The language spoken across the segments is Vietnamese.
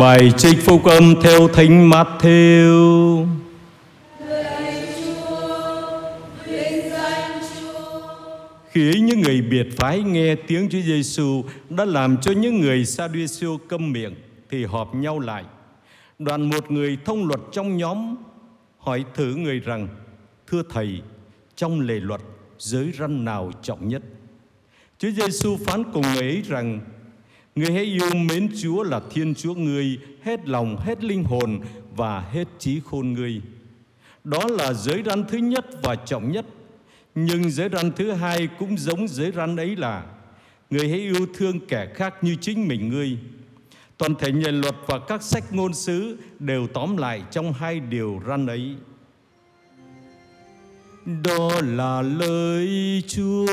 Bài trích phúc âm theo Thánh Matthew. Khi những người biệt phái nghe tiếng Chúa Giêsu đã làm cho những người sa đuê siêu câm miệng thì họp nhau lại. Đoàn một người thông luật trong nhóm hỏi thử người rằng: "Thưa thầy, trong lề luật giới răn nào trọng nhất?" Chúa Giêsu phán cùng người ấy rằng: Ngươi hãy yêu mến Chúa là Thiên Chúa ngươi hết lòng, hết linh hồn và hết trí khôn ngươi. Đó là giới răn thứ nhất và trọng nhất. Nhưng giới răn thứ hai cũng giống giới răn ấy là Người hãy yêu thương kẻ khác như chính mình ngươi. Toàn thể nhà luật và các sách ngôn sứ đều tóm lại trong hai điều răn ấy. Đó là lời Chúa.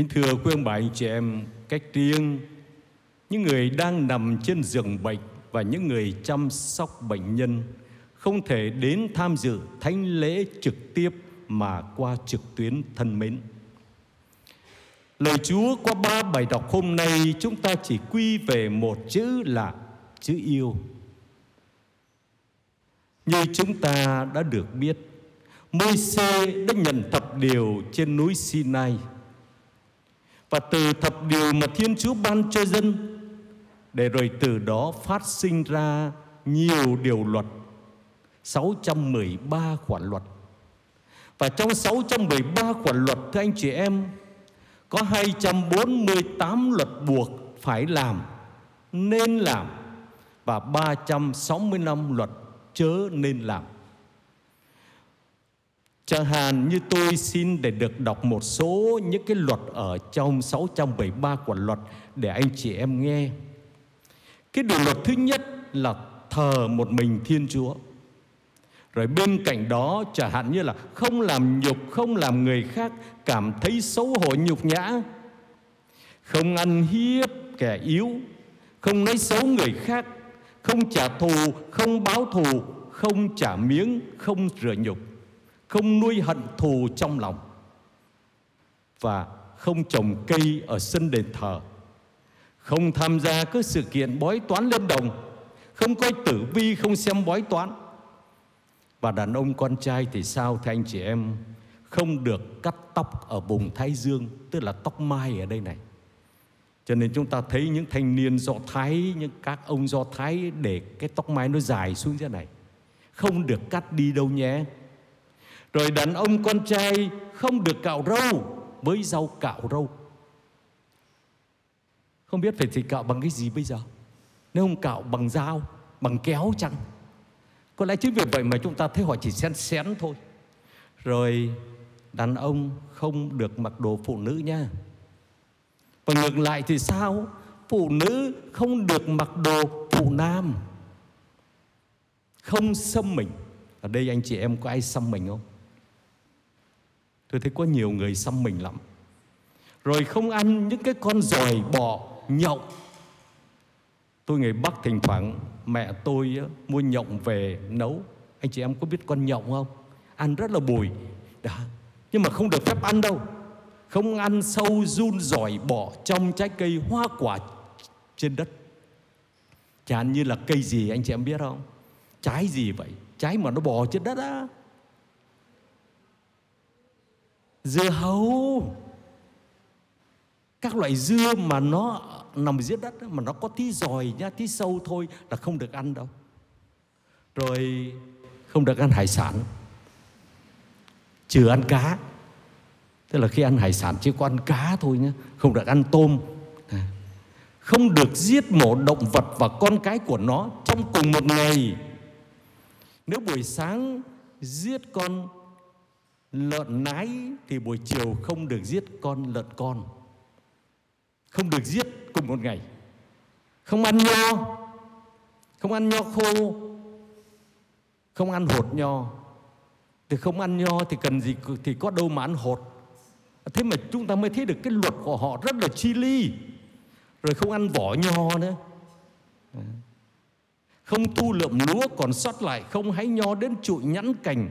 Kính thưa quý ông bà anh chị em, cách riêng những người đang nằm trên giường bệnh và những người chăm sóc bệnh nhân không thể đến tham dự thánh lễ trực tiếp mà qua trực tuyến thân mến. Lời Chúa qua ba bài đọc hôm nay chúng ta chỉ quy về một chữ là chữ yêu. Như chúng ta đã được biết, Môi-se đã nhận thập điều trên núi Sinai. Và từ thập điều mà Thiên Chúa ban cho dân, Để rồi từ đó phát sinh ra nhiều điều luật 613 khoản luật. Và trong 613 khoản luật, thưa anh chị em, Có 248 luật buộc phải làm, Nên làm, Và 365 luật chớ nên làm. Chẳng hạn như tôi xin để được đọc một số những cái luật ở trong 673 của luật để anh chị em nghe. Cái điều luật thứ nhất là thờ một mình Thiên Chúa. Rồi bên cạnh đó chẳng hạn như là không làm nhục, không làm người khác cảm thấy xấu hổ nhục nhã. Không ăn hiếp kẻ yếu, không nói xấu người khác, không trả thù, không báo thù, không trả miếng, không rửa nhục không nuôi hận thù trong lòng và không trồng cây ở sân đền thờ, không tham gia các sự kiện bói toán lên đồng, không coi tử vi, không xem bói toán. Và đàn ông con trai thì sao, thưa anh chị em? Không được cắt tóc ở vùng thái dương, tức là tóc mai ở đây này. Cho nên chúng ta thấy những thanh niên do thái, những các ông do thái để cái tóc mai nó dài xuống thế này. Không được cắt đi đâu nhé rồi đàn ông con trai không được cạo râu với rau cạo râu. Không biết phải thì cạo bằng cái gì bây giờ? Nếu không cạo bằng dao, bằng kéo chăng? Có lẽ chính vì vậy mà chúng ta thấy họ chỉ xén xén thôi. Rồi đàn ông không được mặc đồ phụ nữ nha. Và ngược lại thì sao? Phụ nữ không được mặc đồ phụ nam. Không xâm mình. Ở đây anh chị em có ai xăm mình không? Tôi thấy có nhiều người xăm mình lắm Rồi không ăn những cái con giòi bò nhộng, Tôi người Bắc thỉnh thoảng mẹ tôi á, mua nhộng về nấu Anh chị em có biết con nhộng không? Ăn rất là bùi Đó. Nhưng mà không được phép ăn đâu Không ăn sâu run giỏi bò trong trái cây hoa quả trên đất Chẳng như là cây gì anh chị em biết không? Trái gì vậy? Trái mà nó bò trên đất á dưa hấu. Các loại dưa mà nó nằm dưới đất mà nó có tí giòi nhá, tí sâu thôi là không được ăn đâu. Rồi không được ăn hải sản. Trừ ăn cá. Tức là khi ăn hải sản chỉ có ăn cá thôi nhé không được ăn tôm. Không được giết mổ động vật và con cái của nó trong cùng một ngày. Nếu buổi sáng giết con Lợn nái thì buổi chiều không được giết con lợn con. Không được giết cùng một ngày. Không ăn nho. Không ăn nho khô. Không ăn hột nho. Thì không ăn nho thì cần gì Thì có đâu mà ăn hột. Thế mà chúng ta mới thấy được cái luật của họ rất là chi ly Rồi không ăn vỏ nho nữa. Không thu lượm lúa còn sót lại, Không hái nho đến trụi nhẵn cành.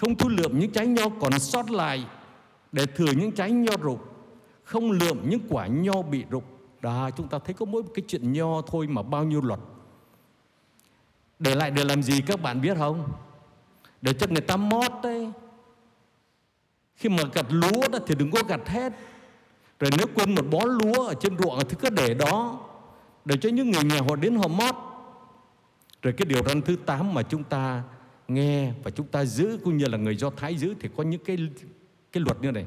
Không thu lượm những trái nho còn sót lại Để thừa những trái nho rụng. Không lượm những quả nho bị rụng. Đó chúng ta thấy có mỗi cái chuyện nho thôi mà bao nhiêu luật. Để lại để làm gì các bạn biết không? Để cho người ta mót đấy. Khi mà gặt lúa đó thì đừng có gặt hết. Rồi nếu quên một bó lúa ở trên ruộng thì cứ để đó. Để cho những người nghèo họ đến họ mót. Rồi cái điều răn thứ 8 mà chúng ta nghe và chúng ta giữ cũng như là người Do Thái giữ thì có những cái cái luật như này.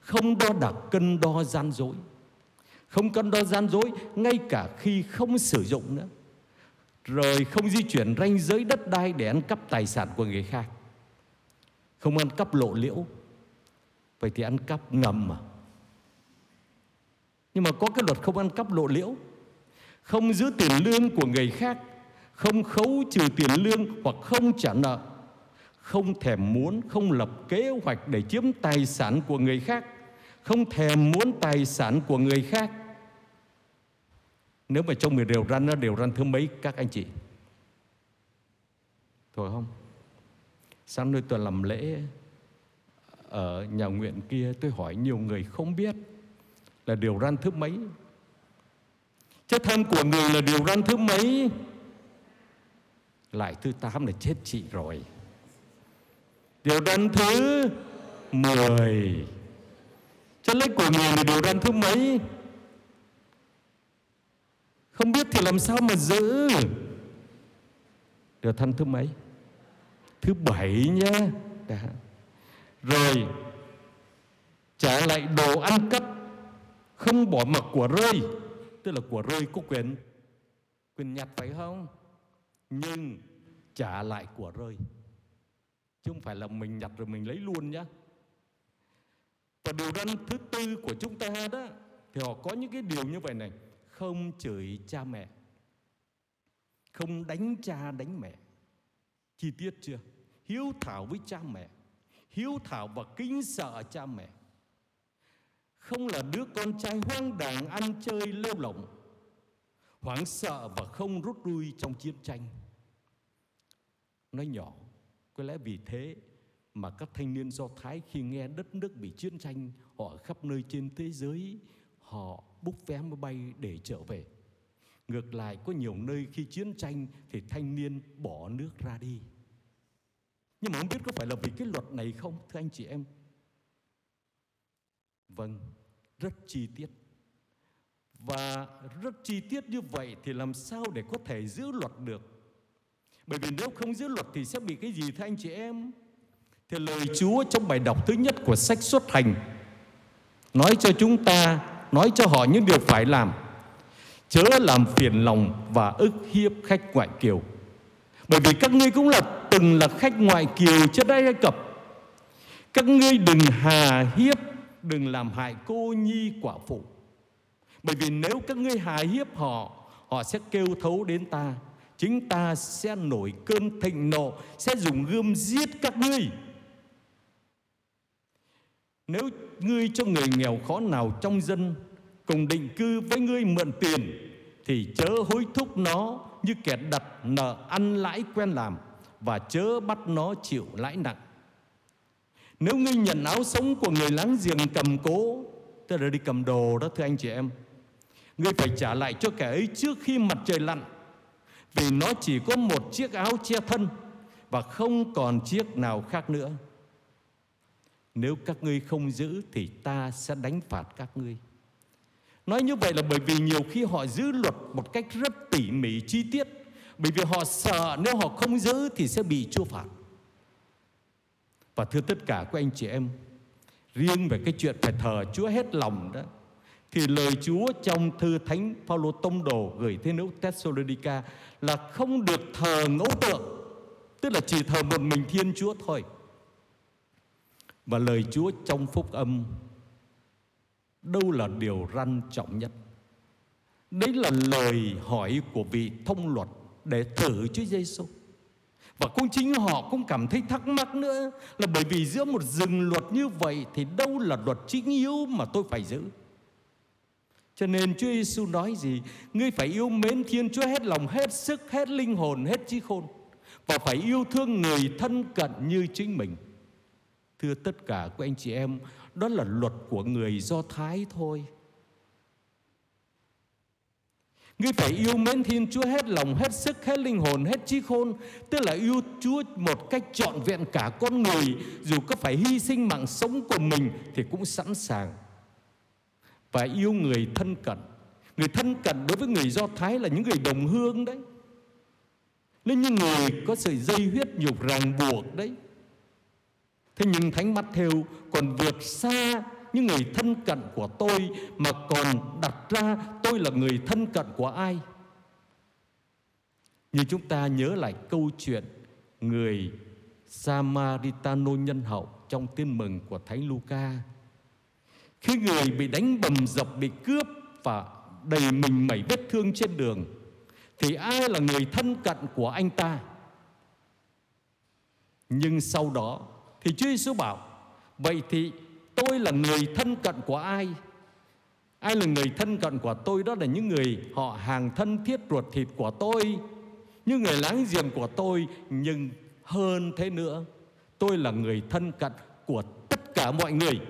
Không đo đạc, cân đo gian dối. Không cân đo gian dối, ngay cả khi không sử dụng nữa. Rồi không di chuyển ranh giới đất đai để ăn cắp tài sản của người khác. Không ăn cắp lộ liễu. Vậy thì ăn cắp ngầm mà. Nhưng mà có cái luật không ăn cắp lộ liễu. Không giữ tiền lương của người khác không khấu trừ tiền lương hoặc không trả nợ, không thèm muốn, không lập kế hoạch để chiếm tài sản của người khác, không thèm muốn tài sản của người khác. Nếu mà trong mười điều răn nó điều răn thứ mấy các anh chị? Thôi không? Sáng nay tôi làm lễ ở nhà nguyện kia tôi hỏi nhiều người không biết là điều răn thứ mấy. Chất thân của người là điều răn thứ mấy? Lại thứ tám là chết chị rồi. Điều răn thứ mười. Chân lấy của người là điều răn thứ mấy? Không biết thì làm sao mà giữ? Điều thân thứ mấy? Thứ bảy nhé Đã. rồi, trả lại đồ ăn cắp, không bỏ mặc của rơi. Tức là của rơi có quyền quyền nhặt phải không? Nhưng trả lại của rơi. Chứ không phải là mình nhặt rồi mình lấy luôn nhá. Và điều răn thứ tư của chúng ta đó, thì họ có những cái điều như vậy này. Không chửi cha mẹ. Không đánh cha, đánh mẹ. Chi tiết chưa? Hiếu thảo với cha mẹ. Hiếu thảo và kính sợ cha mẹ. Không là đứa con trai hoang đàng ăn chơi lêu lỏng. Hoảng sợ và không rút lui trong chiến tranh nói nhỏ, có lẽ vì thế mà các thanh niên do thái khi nghe đất nước bị chiến tranh, họ khắp nơi trên thế giới, họ búc vé máy bay để trở về. Ngược lại, có nhiều nơi khi chiến tranh thì thanh niên bỏ nước ra đi. Nhưng mà không biết có phải là vì cái luật này không, thưa anh chị em? Vâng rất chi tiết. Và rất chi tiết như vậy thì làm sao để có thể giữ luật được? Bởi vì nếu không giữ luật thì sẽ bị cái gì thưa anh chị em? Thì lời Chúa trong bài đọc thứ nhất của sách xuất hành nói cho chúng ta, nói cho họ những điều phải làm. Chớ làm phiền lòng và ức hiếp khách ngoại kiều. Bởi vì các ngươi cũng là, từng là khách ngoại kiều trước đây Ai Cập. Các ngươi đừng hà hiếp, đừng làm hại cô nhi quả phụ. Bởi vì nếu các ngươi hà hiếp họ Họ sẽ kêu thấu đến ta. Chính ta sẽ nổi cơn thịnh nộ, Sẽ dùng gươm giết các ngươi. Nếu ngươi cho người nghèo khó nào trong dân Cùng định cư với ngươi mượn tiền, Thì chớ hối thúc nó Như kẻ đặt nợ ăn lãi quen làm Và chớ bắt nó chịu lãi nặng. Nếu ngươi nhận áo sống của người láng giềng cầm cố, Tức là đi cầm đồ đó, thưa anh chị em, Ngươi phải trả lại cho kẻ ấy trước khi mặt trời lặn. Vì nó chỉ có một chiếc áo che thân Và không còn chiếc nào khác nữa. Nếu các ngươi không giữ Thì ta sẽ đánh phạt các ngươi. Nói như vậy là bởi vì nhiều khi họ giữ luật một cách rất tỉ mỉ chi tiết. Bởi vì họ sợ nếu họ không giữ thì sẽ bị chua phạt. Và thưa tất cả các anh chị em, Riêng về cái chuyện phải thờ Chúa hết lòng đó thì lời Chúa trong thư thánh Phaolô tông đồ gửi thế nữ Thessalonica là không được thờ ngẫu tượng, tức là chỉ thờ một mình Thiên Chúa thôi. Và lời Chúa trong phúc âm đâu là điều răn trọng nhất. Đấy là lời hỏi của vị thông luật để thử Chúa Giêsu. Và cũng chính họ cũng cảm thấy thắc mắc nữa là bởi vì giữa một rừng luật như vậy thì đâu là luật chính yếu mà tôi phải giữ. Cho nên Chúa Giêsu nói gì? Ngươi phải yêu mến Thiên Chúa hết lòng, hết sức, hết linh hồn, hết trí khôn và phải yêu thương người thân cận như chính mình. Thưa tất cả các anh chị em, đó là luật của người Do Thái thôi. Ngươi phải yêu mến Thiên Chúa hết lòng, hết sức, hết linh hồn, hết trí khôn Tức là yêu Chúa một cách trọn vẹn cả con người Dù có phải hy sinh mạng sống của mình thì cũng sẵn sàng và yêu người thân cận. Người thân cận đối với người Do Thái là những người đồng hương đấy. Nên những người có sợi dây huyết nhục ràng buộc đấy. Thế nhưng Thánh Mắt Theo còn vượt xa những người thân cận của tôi mà còn đặt ra tôi là người thân cận của ai? Như chúng ta nhớ lại câu chuyện người Samaritano nhân hậu trong tin mừng của Thánh Luca. Khi người bị đánh bầm dập, bị cướp và đầy mình mẩy vết thương trên đường, thì ai là người thân cận của anh ta? Nhưng sau đó thì Chúa Giêsu bảo, vậy thì tôi là người thân cận của ai? Ai là người thân cận của tôi đó là những người họ hàng thân thiết ruột thịt của tôi những người láng giềng của tôi. Nhưng hơn thế nữa tôi là người thân cận của tất cả mọi người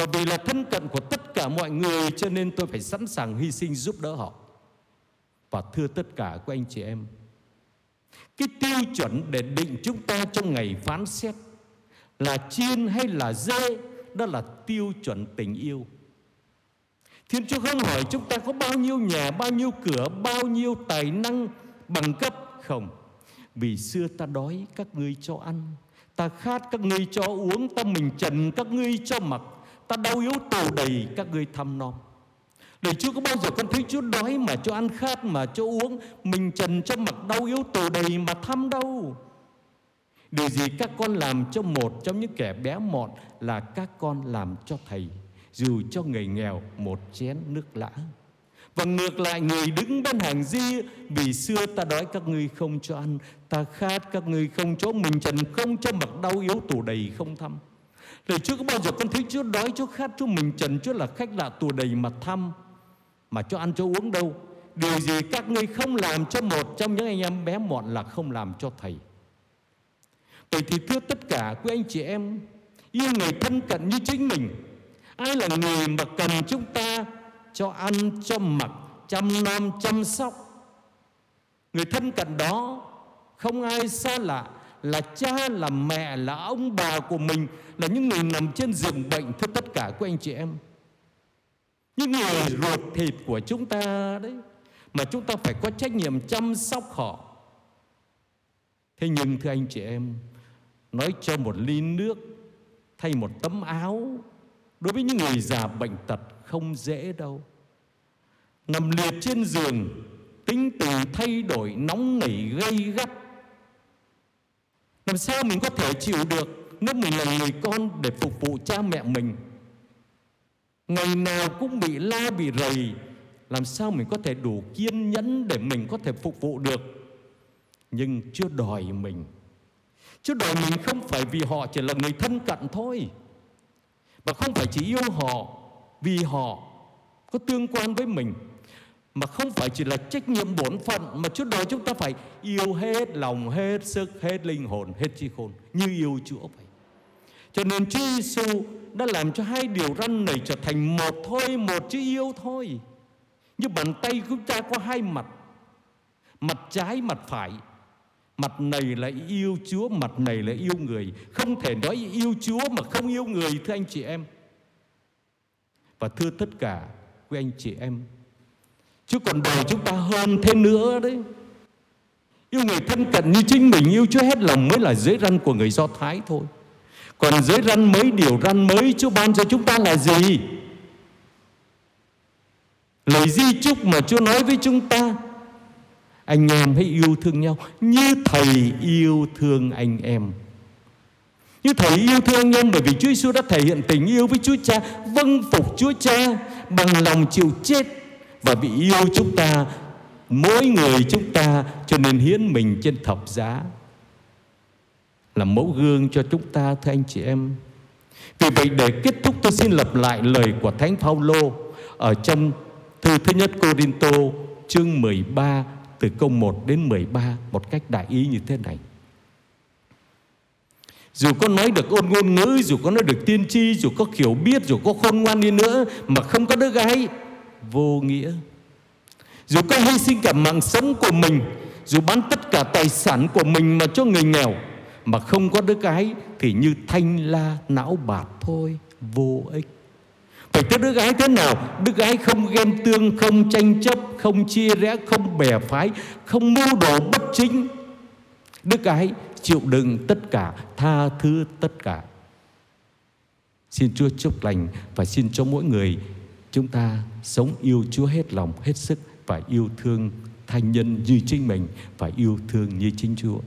và vì là thân cận của tất cả mọi người cho nên tôi phải sẵn sàng hy sinh giúp đỡ họ. Và thưa tất cả các anh chị em cái tiêu chuẩn để định chúng ta trong ngày phán xét là chiên hay là dê đó là tiêu chuẩn tình yêu. Thiên Chúa không hỏi chúng ta có bao nhiêu nhà, bao nhiêu cửa, bao nhiêu tài năng, bằng cấp. Không. Vì xưa ta đói các ngươi cho ăn, ta khát các ngươi cho uống, ta mình trần các ngươi cho mặc, ta đau yếu tù đầy các ngươi thăm nom. Lời Chúa có bao giờ con thấy Chúa đói mà cho ăn khát mà cho uống, mình trần cho mặc đau yếu tù đầy mà thăm đâu. Điều gì các con làm cho một trong những kẻ bé mọn là các con làm cho thầy Dù cho người nghèo một chén nước lã Và ngược lại người đứng bên hàng di Vì xưa ta đói các ngươi không cho ăn Ta khát các ngươi không cho mình trần Không cho mặc đau yếu tù đầy không thăm Lời Chúa có bao giờ con thấy Chúa đói Chúa khát Chúa mình trần Chúa là khách lạ tù đầy mà thăm Mà cho ăn cho uống đâu? Điều gì các ngươi không làm cho một trong những anh em bé mọn là không làm cho thầy? Vậy thì thưa tất cả quý anh chị em Yêu người thân cận như chính mình Ai là người mà cần chúng ta Cho ăn, cho mặc Chăm nom, chăm sóc? Người thân cận đó Không ai xa lạ là cha, là mẹ, là ông bà của mình Là những người nằm trên giường bệnh Thưa tất cả quý anh chị em. Những người ruột thịt của chúng ta đấy Mà chúng ta phải có trách nhiệm chăm sóc họ. Thế nhưng thưa anh chị em nói cho một ly nước thay một tấm áo đối với những người già bệnh tật không dễ đâu. Nằm liệt trên giường tính từ thay đổi nóng nảy gây gắt làm sao mình có thể chịu được nếu mình là người con để phục vụ cha mẹ mình? Ngày nào cũng bị la, bị rầy. Làm sao mình có thể đủ kiên nhẫn để mình có thể phục vụ được? Nhưng chưa đòi mình. Chưa đòi mình không phải vì họ chỉ là người thân cận thôi Và không phải chỉ yêu họ, Vì họ có tương quan với mình. Mà không phải chỉ là trách nhiệm bổn phận Mà trước đó chúng ta phải yêu hết lòng, hết sức, hết linh hồn, hết trí khôn Như yêu Chúa vậy. Cho nên Chúa Giêsu đã làm cho hai điều răn này trở thành một thôi, một chữ yêu thôi. Như bàn tay của chúng ta có hai mặt Mặt trái, mặt phải. Mặt này là yêu Chúa Mặt này là yêu người. Không thể nói yêu Chúa mà không yêu người Thưa anh chị em. Và thưa tất cả quý anh chị em Chứ còn đời chúng ta hơn thế nữa đấy. Yêu người thân cận như chính mình, Yêu Chúa hết lòng mới là giới răn của người Do Thái thôi. Còn giới răn mới Điều răn mới, Chúa ban cho chúng ta là gì? Lời di chúc mà Chúa nói với chúng ta, anh em hãy yêu thương nhau như thầy yêu thương anh em. Như thầy yêu thương anh em bởi vì Chúa Giêsu đã thể hiện tình yêu với Chúa Cha vâng phục Chúa Cha bằng lòng chịu chết và vì yêu chúng ta mỗi người chúng ta cho nên hiến mình trên thập giá là mẫu gương cho chúng ta thưa anh chị em vì vậy để kết thúc tôi xin lặp lại lời của Thánh Phaolô ở trong Thư thứ nhất Corinto chương 13 từ câu 1 đến 13 một cách đại ý như thế này. Dù có nói được ôn ngôn ngữ, dù có nói được tiên tri, dù có hiểu biết, dù có khôn ngoan đi nữa mà không có đứa gái vô nghĩa. Dù có hy sinh cả mạng sống của mình, dù bán tất cả tài sản của mình mà cho người nghèo mà không có đứa gái thì như thanh la não bạt thôi, vô ích. Phải tới đứa gái thế nào? Đứa gái không ghen tương, không tranh chấp, không chia rẽ, không bè phái, không mưu đồ bất chính. Đứa gái chịu đựng tất cả, tha thứ tất cả. Xin Chúa chúc lành và xin cho mỗi người chúng ta sống yêu Chúa hết lòng, hết sức và yêu thương thanh nhân như chính mình và yêu thương như chính Chúa.